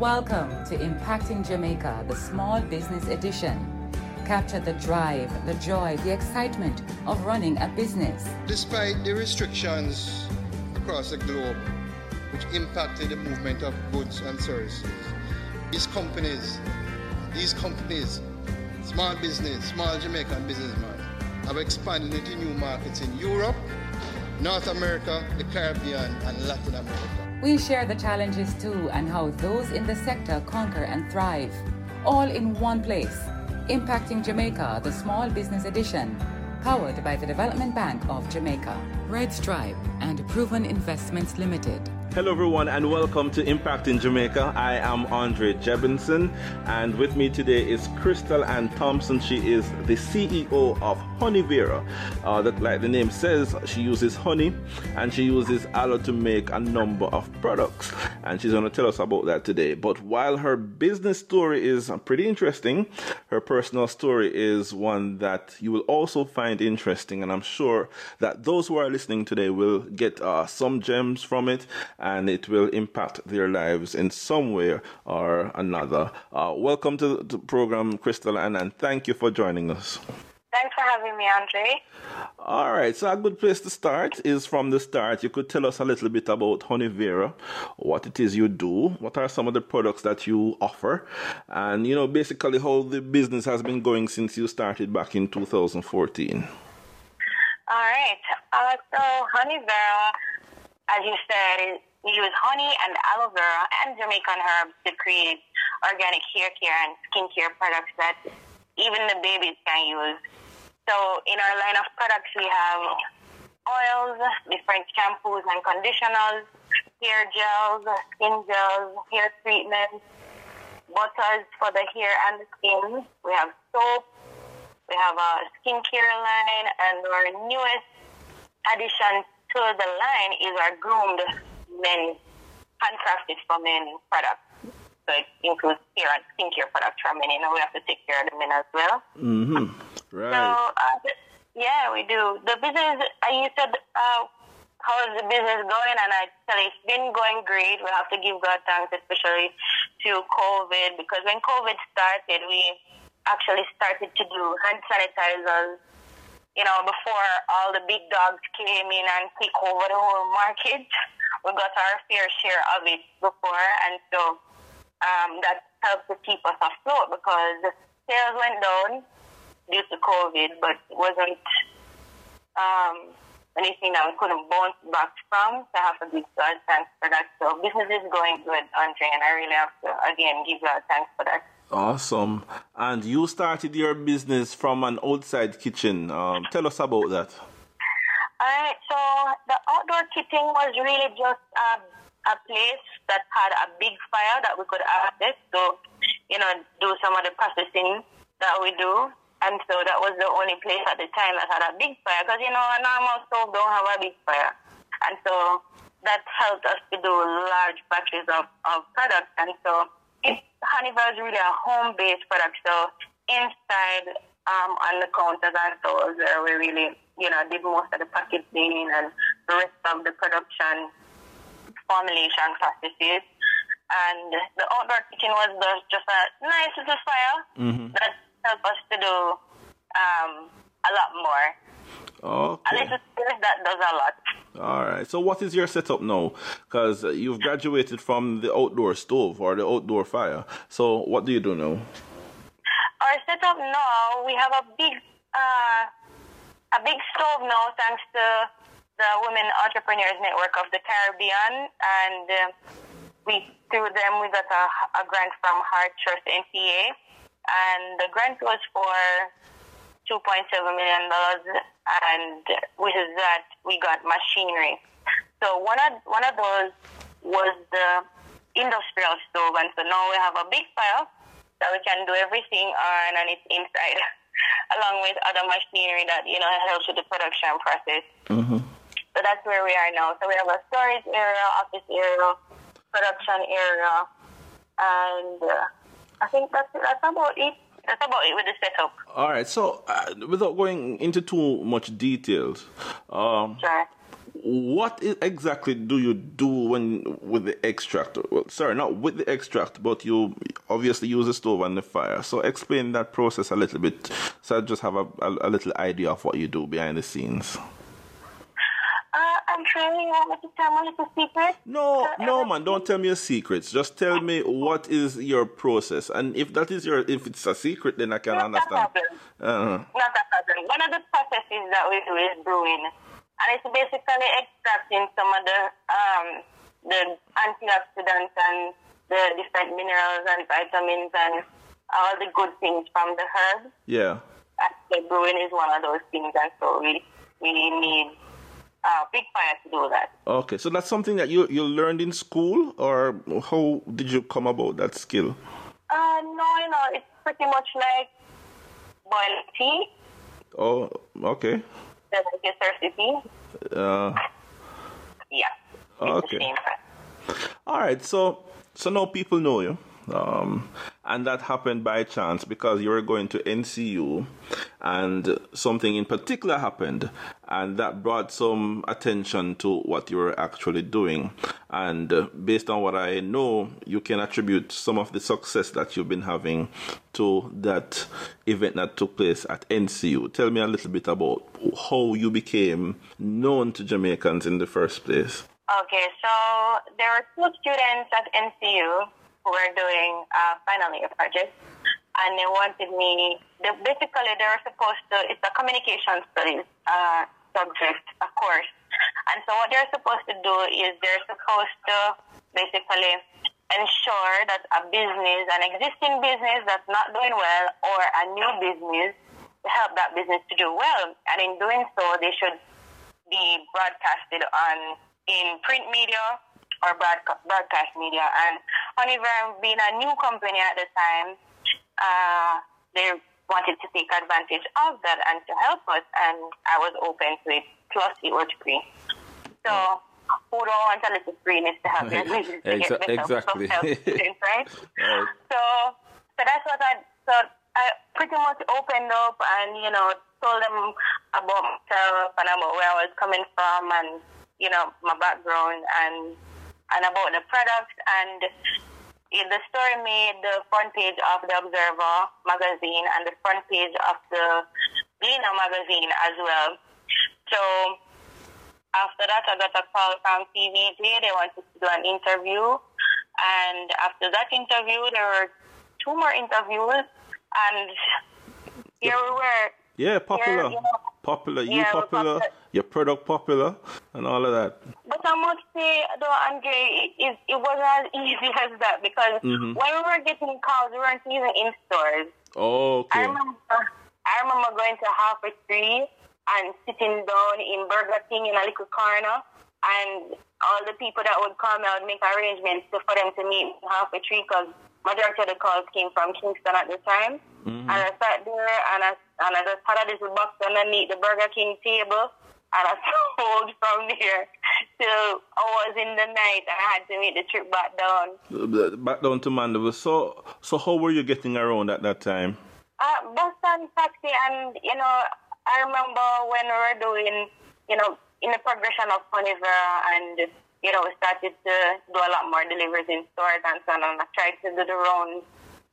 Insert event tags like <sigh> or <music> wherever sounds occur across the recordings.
Welcome to Impacting Jamaica, the Small Business Edition. Capture the drive, the joy, the excitement of running a business. Despite the restrictions across the globe, which impacted the movement of goods and services, these companies, these companies, small business, small Jamaican businessmen, have expanded into new markets in Europe, North America, the Caribbean, and Latin America. We share the challenges too and how those in the sector conquer and thrive. All in one place. Impacting Jamaica, the Small Business Edition. Powered by the Development Bank of Jamaica, Red Stripe, and Proven Investments Limited. Hello, everyone, and welcome to Impacting Jamaica. I am Andre Jebbinson, and with me today is Christal-Ann Thompson. She is the CEO of Honey Vera. Uh, that, like the name says, she uses honey and she uses aloe to make a number of products, and she's going to tell us about that today. But while her business story is pretty interesting, her personal story is one that you will also find interesting, and I'm sure that those who are listening today will get uh, some gems from it and it will impact their lives in some way or another. Uh, welcome to the program, Christal, and, and thank you for joining us. Thanks for having me, Andre. All right, so a good place to start is from the start. You could tell us a little bit about Honey Vera, what it is you do, what are some of the products that you offer, and you know basically how the business has been going since you started back in 2014. All right, uh, so Honey Vera, as you said, we use honey and aloe vera and Jamaican herbs to create organic hair care and skincare products that even the babies can use. So in our line of products, we have oils, different shampoos and conditioners, hair gels, skin gels, hair treatments, butters for the hair and the skin. We have soap. We have a skincare line, and our newest addition to the line is our groomed men handcrafted for men products. So it includes hair and skincare products for men. You know, we have to take care of the men as well. Mm-hmm. Right. So, uh, yeah, we do. The business, uh, you said, uh, how is the business going? And I tell you, it's been going great. We have to give God thanks, especially to COVID, because when COVID started, we actually started to do hand sanitizers you know, before all the big dogs came in and took over the whole market <laughs> we got our fair share of it before, and so um, that helped to keep us afloat because sales went down due to COVID, but it wasn't um, anything that we couldn't bounce back from. So I have to give God thanks for that. So business is going good, Andre, and I really have to again give God thanks for that. Awesome. And you started your business from an outside kitchen. Um, tell us about that. Alright, so the outdoor kitchen was really just a, a place that had a big fire that we could access to, you know, do some of the processing that we do. And so that was the only place at the time that had a big fire because, you know, a normal stove don't have a big fire. And so that helped us to do large batches of, of products. And so it, Honey Vera is really a home-based product. So inside um, on the counters and stores where we really you know, did most of the packaging and the rest of the production formulation processes. And the outdoor kitchen was just a nice little fire mm-hmm. that helped us to do um, a lot more. Okay. A little space that does a lot. All right. So, what is your setup now? Because you've graduated from the outdoor stove or the outdoor fire. So, what do you do now? Our setup now, we have a big uh, a big stove now, thanks to the Women Entrepreneurs Network of the Caribbean, and uh, we through them we got a, a grant from HEART Trust NTA, and the grant was for two point seven million dollars, and with that we got machinery. So one of one of those was the industrial stove, and so now we have a big fire that we can do everything on, and it's inside. <laughs> along with other machinery that you know helps with the production process. Mm-hmm. So that's where we are now. So we have a storage area, office area, production area, and uh, I think that's that's about it. That's about it with the setup. All right. So, uh, without going into too much details, um, sure. what exactly do you do when with the extract? Well, sorry, not with the extract, but you obviously use the stove and the fire. So explain that process a little bit, so I just have a, a, a little idea of what you do behind the scenes. I'm you to tell me a secret. No, no, man, don't tell me your secrets. Just tell me what is your process, and if that is your, if it's a secret, then I can Not understand. A uh-huh. Not a problem. One of the processes that we do is brewing, and it's basically extracting some of the um the antioxidants and the different minerals and vitamins and all the good things from the herbs. Yeah. And the brewing is one of those things, and so we we need uh, big fire to do that. Okay, so that's something that you you learned in school, or how did you come about that skill? Uh, no, you know, it's pretty much like boiling tea. Oh, okay. Like a recipe. Uh, yeah. Okay. All right, so so now people know you. Um, and that happened by chance because you were going to NCU and something in particular happened and that brought some attention to what you were actually doing. And uh, based on what I know, you can attribute some of the success that you've been having to that event that took place at NCU. Tell me a little bit about how you became known to Jamaicans in the first place. Okay, so there were two students at NCU were doing a final year project, and they wanted me. They, basically, they were supposed to. It's a communication studies uh, subject, a course, and so what they're supposed to do is they're supposed to basically ensure that a business, an existing business that's not doing well, or a new business, help that business to do well, and in doing so, they should be broadcasted on in print media or broadcast, broadcast media. And Honey Vera, being a new company at the time, uh, they wanted to take advantage of that and to help us, and I was open to it. Plus, it was free. So, who don't want a little freeness to have <laughs> their business <laughs> to Exa- exactly. students, <laughs> right? Right. So, so that's what I. So I pretty much opened up and you know told them about myself and about where I was coming from and you know my background and and about the product and the story made the front page of the Observer magazine and the front page of the Gleaner magazine as well. So after that, I got a call from TVJ. They wanted to do an interview, and after that interview, there were two more interviews, and here we were. Yeah, popular. Here, you know, popular. You Yeah, popular. popular. Your product popular, and all of that. But I must say, though, Andre, it, it, it wasn't as <laughs> easy as that because Mhm. when we were getting calls, we weren't even in stores. I Okay. remember, I remember going to Halfway Tree and sitting down in Burger King in a little corner, and all the people that would come, I would make arrangements to, for them to meet in Halfway Tree because majority of the calls came from Kingston at the time. Mm-hmm. And I sat there and I and I just had a little box underneath the Burger King table, and I <laughs> sold from there till hours in the night. I had to make the trip back down. Back down to Mandeville. So, so how were you getting around at that time? Uh, Boston taxi, and you know, I remember when we were doing, you know, in the progression of Honey Vera, and you know, we started to do a lot more deliveries in stores and so on. And I tried to do the rounds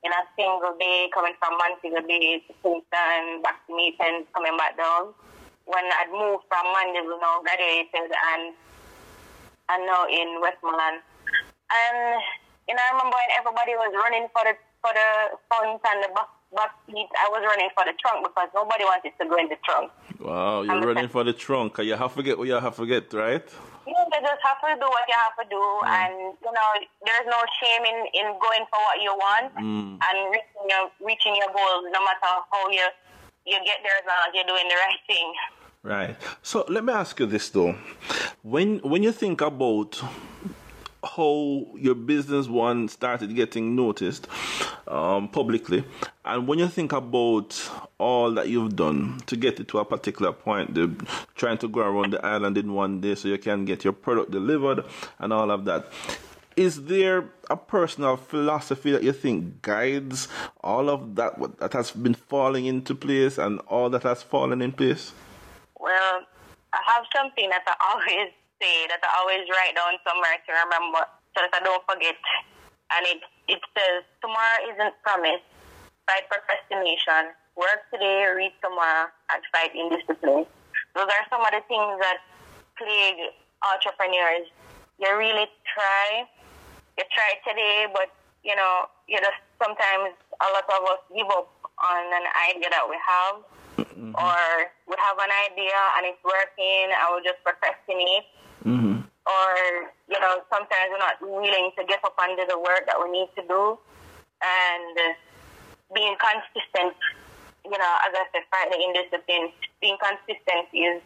in a single day, coming from Montego Bay to Kingston, back to Meaton, coming back down. When I'd moved from Mandeville, now graduated, and and now in Westmoreland. And you know, I remember when everybody was running for the for the front and the back, back seat, I was running for the trunk because nobody wanted to go in the trunk. Wow, you're I'm running for the trunk. You have to get what you have to get, right? You know, they just have to do what you have to do, and you know, there's no shame in, in going for what you want Mm. and reaching your reaching your goals, no matter how you you get there as long as you're doing the right thing. Right. So let me ask you this though. When when you think about how your business one started getting noticed um, publicly, and when you think about all that you've done to get it to a particular point, the, trying to go around the island in one day so you can get your product delivered and all of that, is there a personal philosophy that you think guides all of that that has been falling into place and all that has fallen in place? Well, I have something that I <laughs> always say, that I always write down somewhere to remember so that I don't forget. And it, it says, tomorrow isn't promised. Fight procrastination. Work today, read tomorrow, and fight indiscipline. Those are some of the things that plague entrepreneurs. You really try. You try today, but, you know, you just sometimes a lot of us give up on an idea that we have mm-hmm. or we have an idea and it's working and we just procrastinate. Mm-hmm. Or, you know, sometimes we're not willing to get up and do the work that we need to do. And being consistent, you know, as I said, fighting indiscipline, being consistent is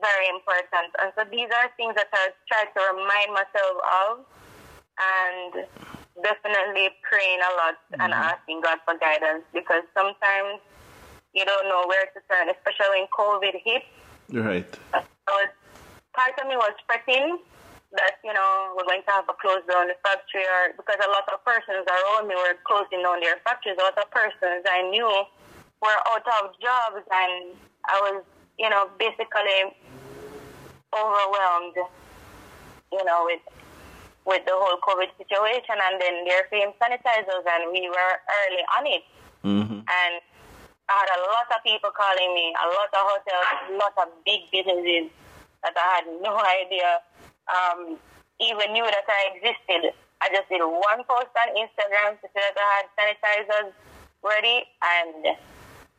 very important. And so these are things that I try to remind myself of and definitely praying a lot mm-hmm. and asking God for guidance because sometimes you don't know where to turn, especially when COVID hit. Right. So part of me was fretting that, you know, we're going to have a close down the factory or because a lot of persons around me were closing down their factories. A lot of persons I knew were out of jobs and I was, you know, basically overwhelmed, you know, with with the whole COVID situation and then their free sanitizers and we were early on it. Mm-hmm. And I had a lot of people calling me, a lot of hotels, a lot of big businesses that I had no <laughs> idea um, even knew that I existed. I just did one post on Instagram to say that I had sanitizers ready, and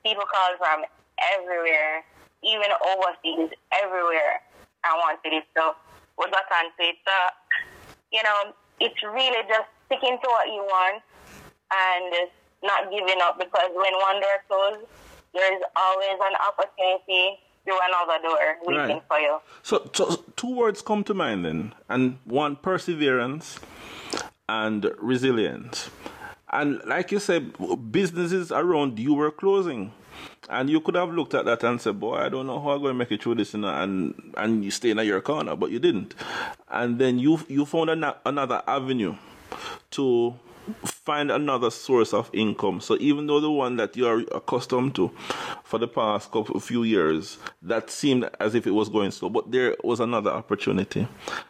people called from everywhere, even overseas, everywhere. I wanted it, so we got onto it. So, you know, it's really just sticking to what you want and not giving up because when one door closes, there is always an opportunity through another door waiting right. for you. So, so, two words come to mind then, and one perseverance and resilience. And like you said, businesses around you were closing. And you could have looked at that and said, Boy, I don't know how I'm going to make it through this, you know, and, and you stay in your corner, but you didn't. And then you, you found an, another avenue to find another source of income. So even though the one that you are accustomed to for the past couple few years, that seemed as if it was going slow, but there was another opportunity,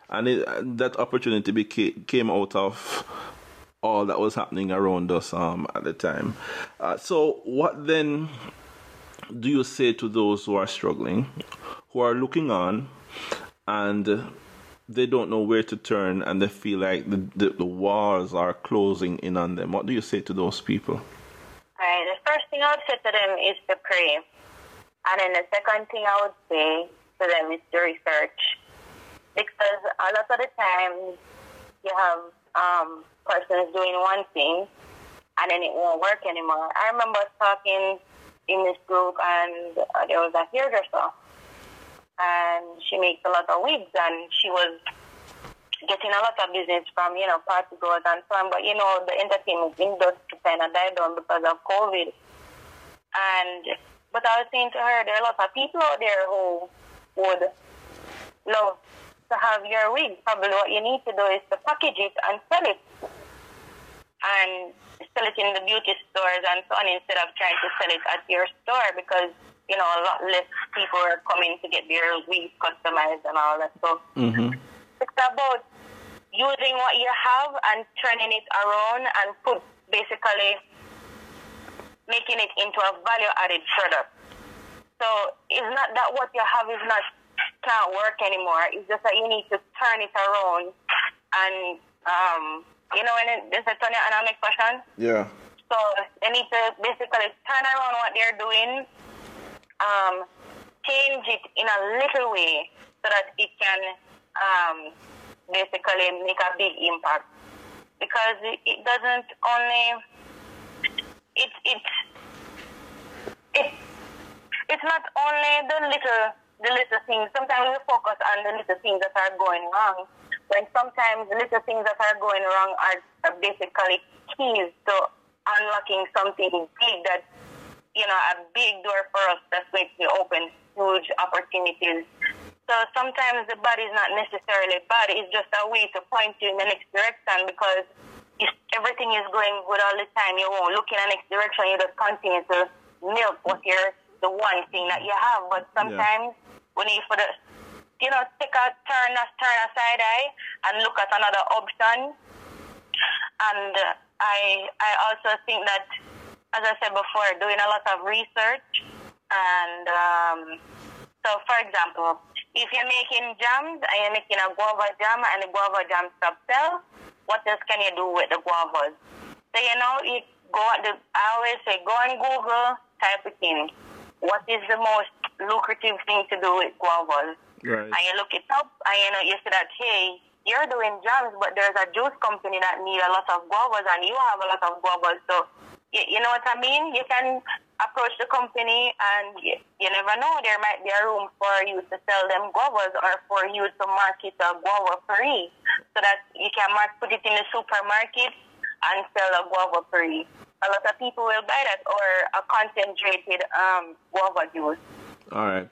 and it, that opportunity became came out of all that was happening around us um, at the time. Uh, so what then do you say to those who are struggling, who are looking on, and they don't know where to turn and they feel like the, the, the walls are closing in on them. What do you say to those people? All right, the first thing I would say to them is to pray. And then the second thing I would say to them is to research. Because a lot of the time you have um, persons doing one thing and then it won't work anymore. I remember talking in this group and there was a hairdresser and she makes a lot of wigs and she was getting a lot of business from, you know, party and so on. But, you know, the entertainment industry kind of died down because of COVID. And, but I was saying to her, there are a lot of people out there who would love to have your wig. Probably what you need to do is to package it and sell it. And sell it in the beauty stores and so on instead of trying to sell it at your store because you know, a lot less people are coming to get their weave customized and all that. So mm-hmm. it's about using what you have and turning it around and put basically making it into a value added product. So it's not that what you have is not can't work anymore. It's just that you need to turn it around and um, you know it, there's a turn dynamic fashion. Yeah. So they need to basically turn around what they're doing um, change it in a little way so that it can um, basically make a big impact. Because it, doesn't only it it it it's not only the little the little things. Sometimes we focus on the little things that are going wrong, when sometimes the little things that are going wrong are, are basically keys to unlocking something big that you know, a big door for us that's going to open huge opportunities. So sometimes the bad is not necessarily bad. It's just a way to point you in the next direction because if everything is going good all the time, you won't look in the next direction. You just continue to milk what you're the one thing that you have. But sometimes yeah. we need for the you know, take a turn, a turn a side eye eh, and look at another option. And I, I also think that, as I said before, doing a lot of research. And um, so, for example, if you're making jams and you're making a guava jam and the guava jam stop sell, what else can you do with the guavas? So, you know, you go, the, I always say, go on Google, type it in. What is the most lucrative thing to do with guavas? Right. And you look it up and you know, you see that, hey, you're doing jams, but there's a juice company that need a lot of guavas and you have a lot of guavas. So, you, you know what I mean? You can approach the company and you, you never know, there might be a room for you to sell them guavas or for you to market a guava free so that you can mark, put it in the supermarket and sell a guava free. A lot of people will buy that or a concentrated um, guava juice. All right.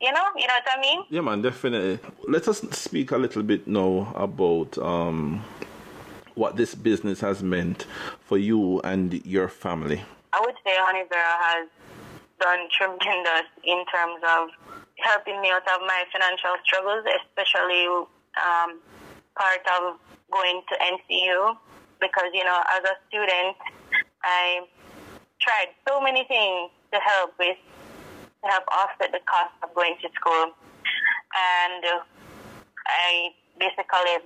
You know, you know what I mean? Yeah, man, definitely. Let us speak a little bit now about um, what this business has meant for you and your family. I would say Honey Vera has done tremendous in terms of helping me out of my financial struggles, especially um, part of going to NCU because, you know, as a student, I tried so many things to help with to help offset the cost of going to school. And I basically,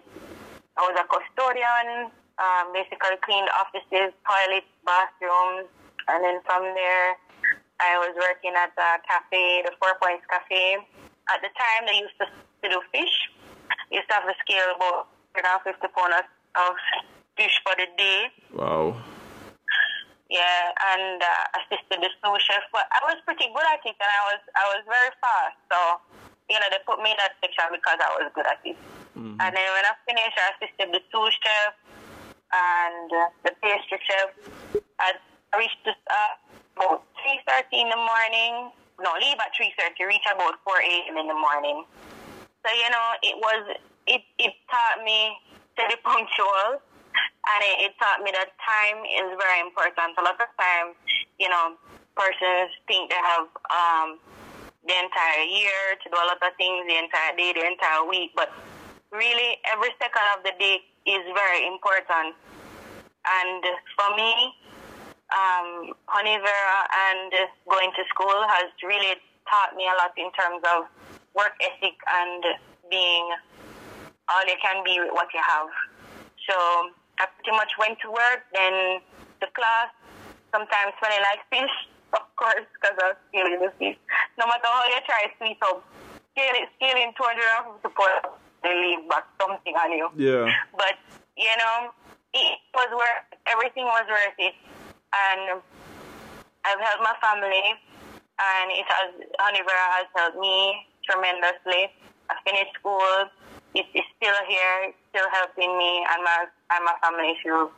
I was a custodian, um, basically cleaned offices, toilets, bathrooms, and then from there, I was working at the cafe, the Four Points Cafe. At the time, they used to, to do fish. Used to have a scale about 150 pounds of fish for the day. Wow. Yeah, and uh, assisted the sous chef. But I was pretty good at it, and I was I was very fast. So, you know, they put me in that section because I was good at it. Mm-hmm. And then when I finished, I assisted the sous chef and the pastry chef. I reached the, uh, about three thirty in the morning. No, leave at three thirty. Reach about four a.m. in the morning. So you know, it was it it taught me to be <laughs> punctual and it, it taught me that time is very important. A lot of times, you know, persons think they have um, the entire year to do a lot of things, the entire day, the entire week, but really every second of the day is very important. And for me, um, Honey Vera and going to school has really taught me a lot in terms of work ethic and being all you can be with what you have. So I pretty much went to work, then the class, sometimes when I like fish, <laughs> of course, because I was scaling the fish. No matter how you try to sweet scale it, scaling 250 pounds, they leave back something on you. Yeah. But, you know, it was worth, everything was worth it. And I've helped my family, and it has, Honey Vera has helped me tremendously. I finished school, it is still here, still helping me and my and my family through,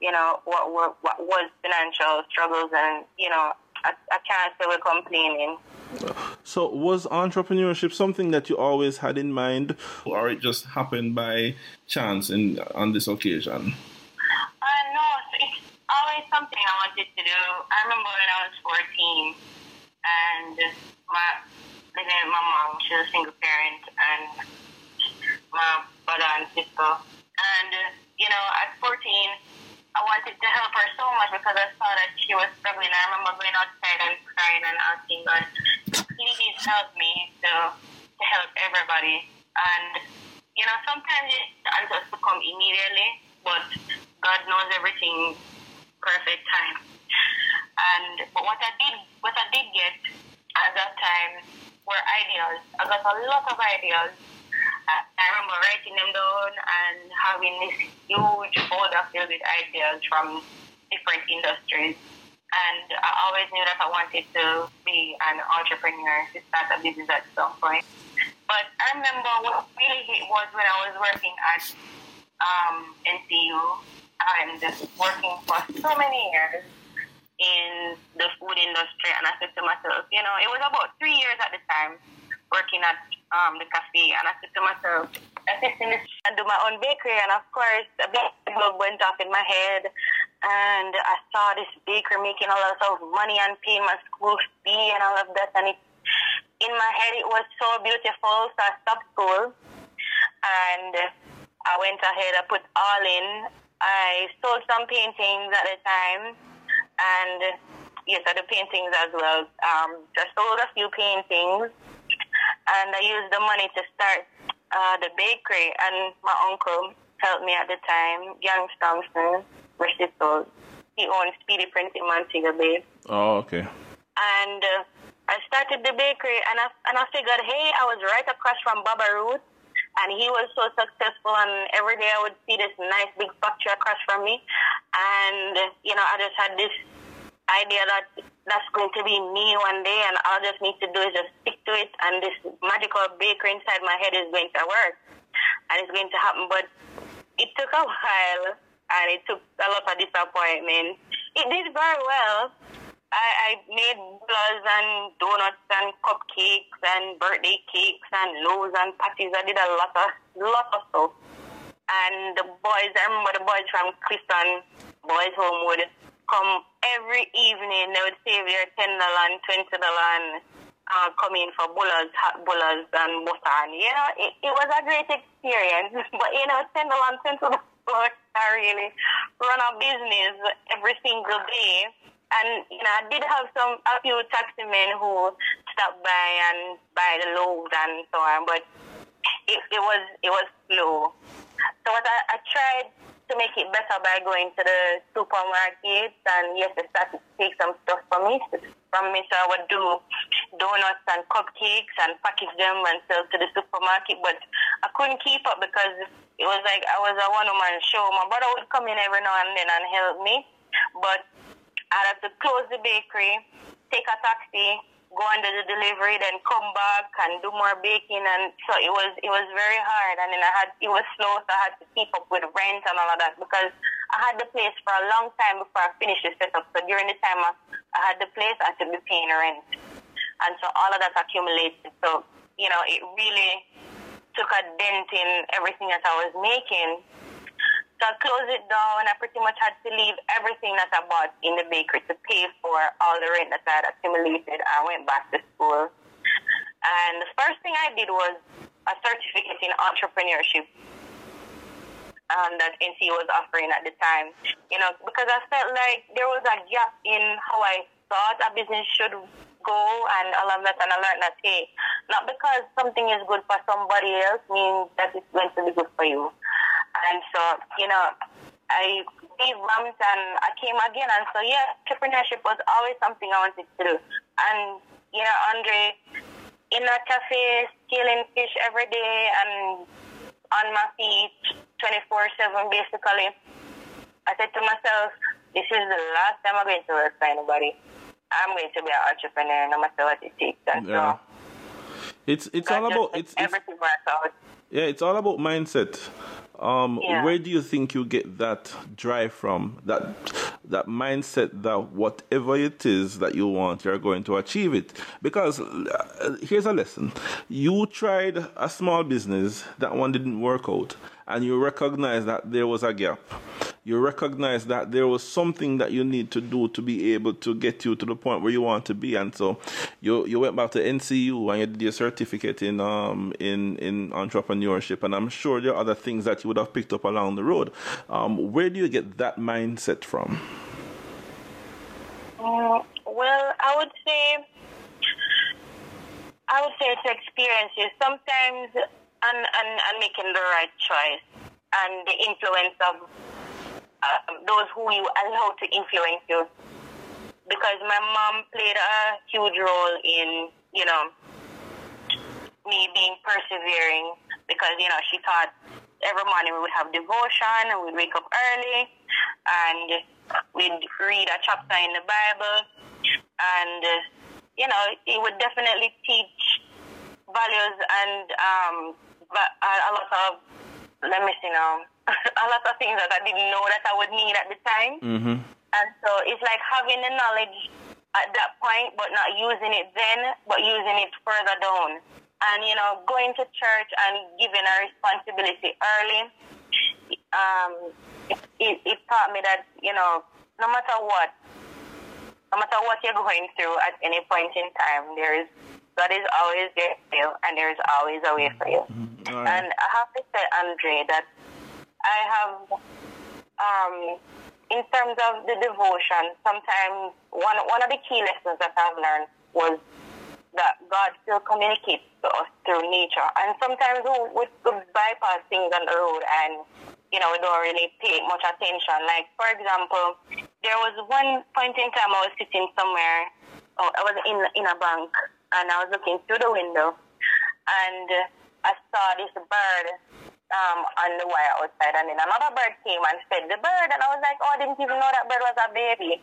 you know, what were what was financial struggles, and you know, I, I can't say we're complaining. So, was entrepreneurship something that you always had in mind, or it just happened by chance in on this occasion? Uh, no, it's always something I wanted to do. I remember when I was 14, and my my mom, she's a single parent, and my brother and sister. And, you know, at 14, I wanted to help her so much because I saw that she was struggling. I remember going outside and crying and asking God, please help me to, to help everybody. And, you know, sometimes the answers to come immediately, but God knows everything perfect time. And but what I did what I did get at that time were ideas. I got a lot of ideas I remember writing them down and having this huge folder filled with ideas from different industries. And I always knew that I wanted to be an entrepreneur, to start a business at some point. But I remember what really hit was when I was working at um, NCU and just working for so many years in the food industry. And I said to myself, you know, it was about three years at the time working at um, the cafe, and I said to myself, and do my own bakery, and of course, a big bulb went off in my head, and I saw this baker making a lot of money and paying my school fee and all of that, and it in my head it was so beautiful, so I stopped school and I went ahead. I put all in. I sold some paintings at the time, and yes, I do paintings as well. Um, just sold a few paintings, and I used the money to start uh, the bakery. And my uncle helped me at the time, Young Thompson, rest his soul. He owns Speedy Printing Montego Bay. Oh, okay. And uh, I started the bakery, and I and I figured, hey, I was right across from Baba Ruth and he was so successful and every day I would see this nice big factory across from me and you know I just had this idea that that's going to be me one day and all I just need to do is just stick to it and this magical bakery inside my head is going to work and it's going to happen but it took a while and it took a lot of disappointment. It did very well I, I made bullers and donuts and cupcakes and birthday cakes and loaves and patties. I did a lot of lot of stuff. And the boys, I remember the boys from Clifton Boys Home would come every evening. They would save their ten dollar and twenty dollar and uh, come in for bullers, hot bullers and butter. And you know, it, it was a great experience. <laughs> but you know, ten dollar and twenty dollar <laughs> I really run a business every single day and you know, I did have some a few taxi men who stopped by and buy the loaves and so on, but it, it was it was slow. So what I, I tried to make it better by going to the supermarket and yes, I started to take some stuff from me from me. So I would do donuts and cupcakes and package them and sell to the supermarket, but I couldn't keep up because it was like I was a one woman show. My brother would come in every now and then and help me, but I had to close the bakery, take a taxi, go under the delivery, then come back and do more baking, and so it was it was very hard. And then I had it was slow, so I had to keep up with rent and all of that because I had the place for a long time before I finished the setup. So during the time I, I had the place, I had to be paying rent, and so all of that accumulated. So you know, it really took a dent in everything that I was making. So I closed it down. I pretty much had to leave everything that I bought in the bakery to pay for all the rent that I had accumulated. I went back to school. And the first thing I did was a certificate in entrepreneurship um, that NC was offering at the time. You know, because I felt like there was a gap in how I thought a business should go and all of that. And I learned that, hey, not because something is good for somebody else means that it's going to be good for you. And so, you know, I revamped and I came again. And so, yeah, entrepreneurship was always something I wanted to do. And, you know, Andre, in a cafe, scaling fish every day and on my feet 24 7, basically, I said to myself, this is the last time I'm going to work for anybody. I'm going to be an entrepreneur no matter what it takes. And yeah. so, it's it's all about it's, it's everything out. Yeah, it's all about mindset. Um, yeah. Where do you think you get that drive from? That that mindset that whatever it is that you want, you're going to achieve it. Because uh, here's a lesson: you tried a small business, that one didn't work out, and you recognize that there was a gap you recognize that there was something that you need to do to be able to get you to the point where you want to be. And so you you went back to NCU and you did your certificate in um in in entrepreneurship. And I'm sure there are other things that you would have picked up along the road. Um, where do you get that mindset from? Uh, well, I would say I would say it's experiences. Sometimes and, and, and making the right choice and the influence of uh, those who you allow to influence you. Because my mom played a huge role in, you know, me being persevering. Because, you know, she thought every morning we would have devotion and we'd wake up early and we'd read a chapter in the Bible. And, you know, it would definitely teach values and um, a lot of, let me see now, a lot of things that I didn't know that I would need at the time. Mm-hmm. And so it's like having the knowledge at that point, but not using it then, but using it further down. And, you know, going to church and giving a responsibility early, um, it, it taught me that, you know, no matter what, no matter what you're going through at any point in time, there is God is always there for you, and there is always a way for you. Mm-hmm. Right. And I have to say, Andre, that I have, um, in terms of the devotion, sometimes one one of the key lessons that I've learned was that God still communicates to us through nature, and sometimes we, we bypass things on the road and. You know, we don't really pay much attention. Like, for example, there was one point in time I was sitting somewhere. Oh, I was in in a bank, and I was looking through the window, and I saw this bird um, on the wire outside, and then another bird came and fed the bird, and I was like, oh, I didn't even know that bird was a baby.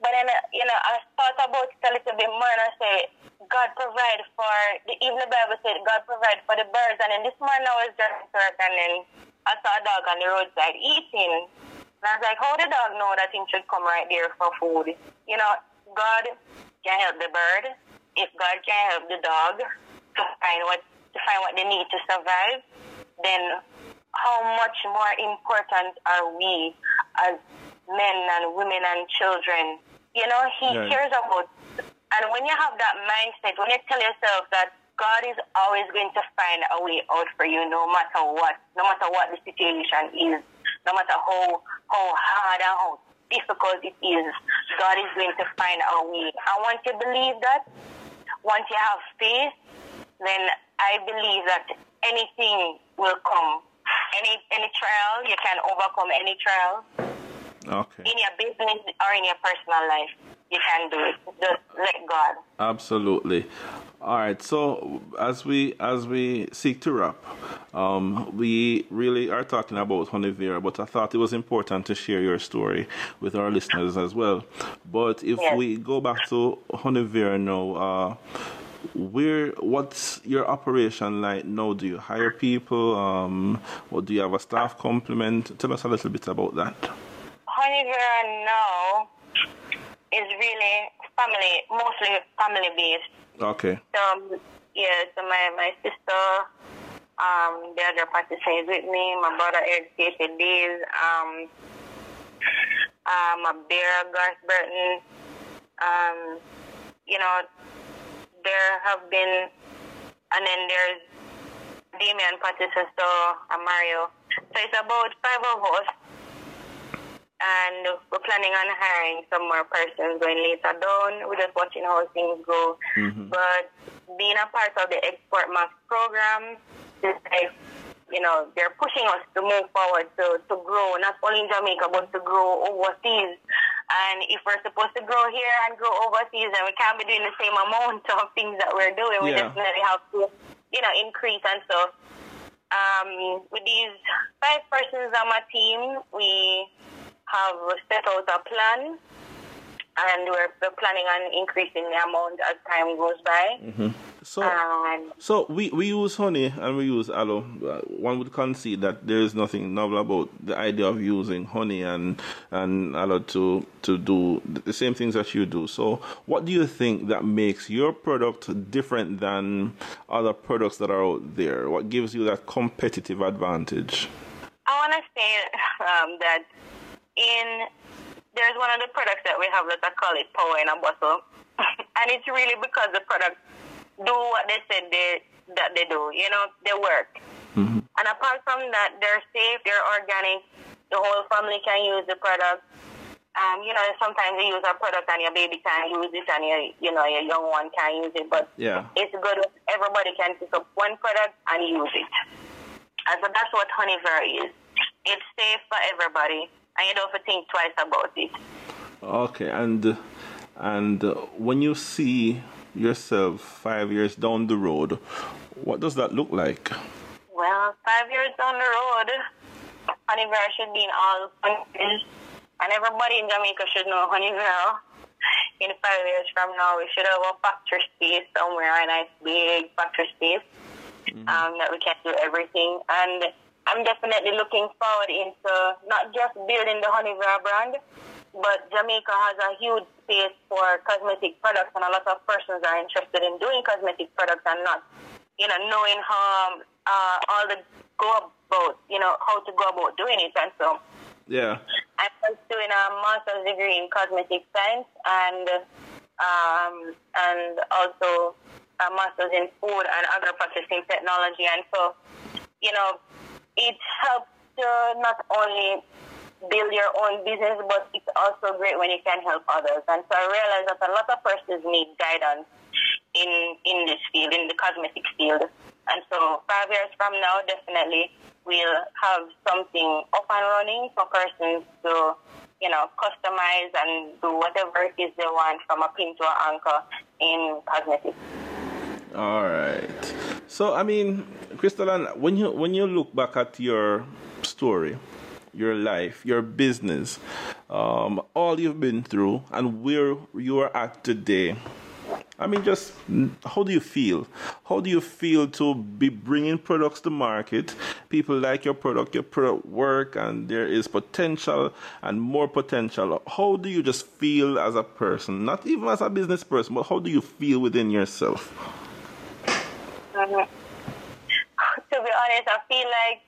But then, you know, I thought about it a little bit more, and I said, God provide for the even the Bible said God provide for the birds, and then this morning I was driving to work, and then I saw a dog on the roadside eating. And I was like, how the dog know that he should come right there for food? You know, God can help the bird. If God can help the dog to find what find what they need to survive, then how much more important are we as men and women and children? You know, He Yeah. cares about. And when you have that mindset, when you tell yourself that God is always going to find a way out for you, no matter what, no matter what the situation is, no matter how how hard and how difficult it is, God is going to find a way. And once you believe that, once you have faith, then I believe that anything will come. Any any trial, you can overcome any trial Okay. in your business or in your personal life. You can do it. Just let God. Absolutely. All right. So as we as we seek to wrap, um, we really are talking about Honey Vera, but I thought it was important to share your story with our listeners as well. But if Yes. we go back to Honey Vera now, uh, where what's your operation like now? Do you hire people? Um, or do you have a staff complement? Tell us a little bit about that. Honey Vera now is really family, mostly family based. Okay. Um, yeah, so my my sister, um, the other participants with me, my brother Casey Days, um, um, my bear Garth Burton, um, you know, there have been, and then there's Damian Patisesto and uh, Mario. So it's about five of us and we're planning on hiring some more persons going later down. We're just watching how things go. Mm-hmm. But being a part of the Export Max program, is like, you know, they're pushing us to move forward to, to grow, not only in Jamaica, but to grow overseas. And if we're supposed to grow here and grow overseas, then we can't be doing the same amount <laughs> of things that we're doing. We Yeah. definitely have to, you know, increase and so um, with these five persons on my team, we have set out a plan and we're, we're planning on increasing the amount as time goes by. So. And So we, we use honey and we use aloe. Uh, One would concede that there is nothing novel about the idea of using honey and and aloe to to do the same things that you do. So what do you think that makes your product different than other products that are out there? What gives you that competitive advantage? I want to say <laughs> um, that in there's one of the products that we have that I call it power in a bottle, <laughs> and it's really because the products do what they said they that they do. You know, they work. And apart from that, they're safe, they're organic. The whole family can use the product. Um, you know, sometimes you use a product and your baby can't use it, and your you know your young one can't use it. But Yeah. it's good everybody can pick up one product and use it. And so that's what Honey Vera is. It's safe for everybody, and you don't have think twice about it. Okay, and and when you see yourself five years down the road, what does that look like? Well, five years down the road, Honey Vera should be in all countries, and everybody in Jamaica should know Honey Vera. In five years from now, we should have a factory space somewhere, a nice big factory space um, that we can do everything. And I'm definitely looking forward into not just building the Honey Vera brand, but Jamaica has a huge space for cosmetic products, and a lot of persons are interested in doing cosmetic products and not, you know, knowing how uh, all the go about, you know, how to go about doing it. And so Yeah. I'm pursuing a master's degree in cosmetic science, and um, and also a master's in food and agro processing technology. And so, you know, it helps to not only build your own business, but it's also great when you can help others. And so I realized that a lot of persons need guidance in in this field, in the cosmetic field. And so five years from now, definitely we'll have something up and running for persons to, you know, customize and do whatever it is they want from a pin to an anchor in cosmetics. All right. So I mean, Christal, when you when you look back at your story, your life, your business, um, all you've been through, and where you are at today. I mean, just how do you feel? How do you feel to be bringing products to market? People like your product, your product work, and there is potential and more potential. How do you just feel as a person? Not even as a business person, but how do you feel within yourself? Mm-hmm. <laughs> To be honest, I feel like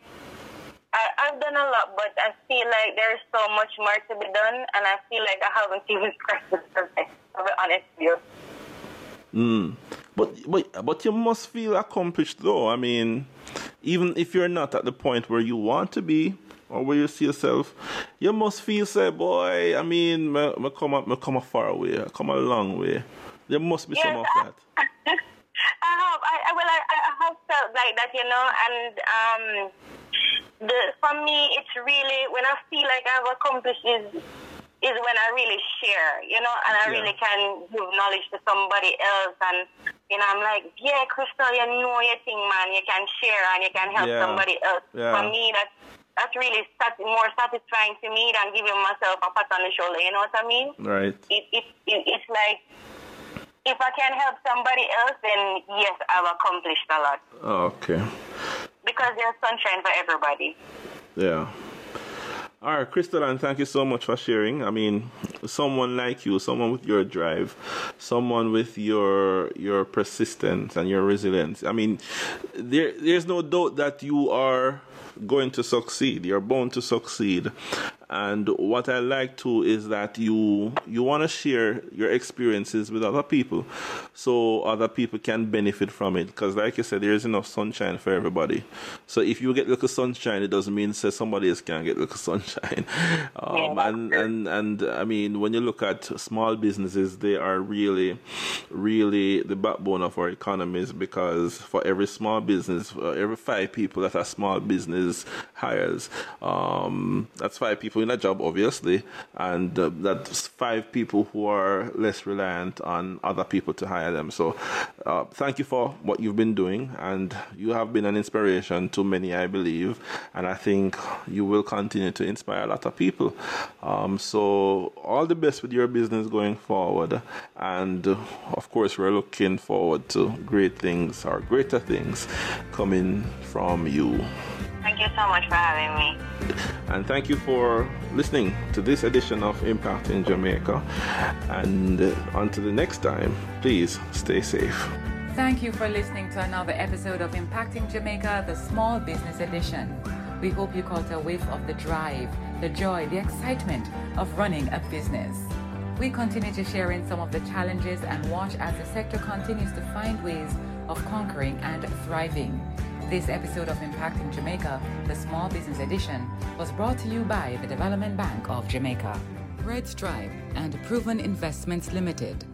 I, have done a lot, but I feel like there's so much more to be done, and I feel like I haven't <laughs> even scratched the surface. To be honest with you. Mm. But but but you must feel accomplished though. I mean, even if you're not at the point where you want to be or where you see yourself, you must feel say, boy. I mean, me, me come a, me come a far way, I come a long way. There must be yes, some of that. I have. I, I well, I, I have felt like that, you know, and um the for me it's really when I feel like I've accomplished is is when I really share, you know, and I yeah. really can give knowledge to somebody else and you know, I'm like, yeah, Christal, you know your thing, man. You can share and you can help yeah. somebody else. Yeah. For me, that's that's really sat- more satisfying to me than giving myself a pat on the shoulder. You know what I mean? Right. It, it, it it's like if I can help somebody else, then yes, I've accomplished a lot. Oh, okay because there's sunshine for everybody. Yeah. All right, Christal, and thank you so much for sharing. I mean, someone like you, someone with your drive, someone with your your persistence and your resilience. I mean, there there's no doubt that you are going to succeed. You're bound to succeed. And what I like too is that you you want to share your experiences with other people, so other people can benefit from it. Because, like you said, there is enough sunshine for everybody. So if you get little sunshine, it doesn't mean say somebody else can get little <laughs> sunshine. Um, and and and I mean, when you look at small businesses, they are really, really the backbone of our economies. Because for every small business, every five people that are small business hires, um, that's five people in a job, obviously, and uh, that's five people who are less reliant on other people to hire them. So, uh, thank you for what you've been doing, and you have been an inspiration to many, I believe, and I think you will continue to inspire a lot of people. Um, so, all the best with your business going forward, and uh, of course, we're looking forward to great things or greater things coming from you. Thank you so much for having me. And thank you for listening to this edition of Impacting Jamaica. And uh, until the next time, please stay safe. Thank you for listening to another episode of Impacting Jamaica, the Small Business Edition. We hope you caught a whiff of the drive, the joy, the excitement of running a business. We continue to share in some of the challenges and watch as the sector continues to find ways of conquering and thriving. This episode of Impacting Jamaica, the Small Business Edition, was brought to you by the Development Bank of Jamaica, Red Stripe, and Proven Investments Limited.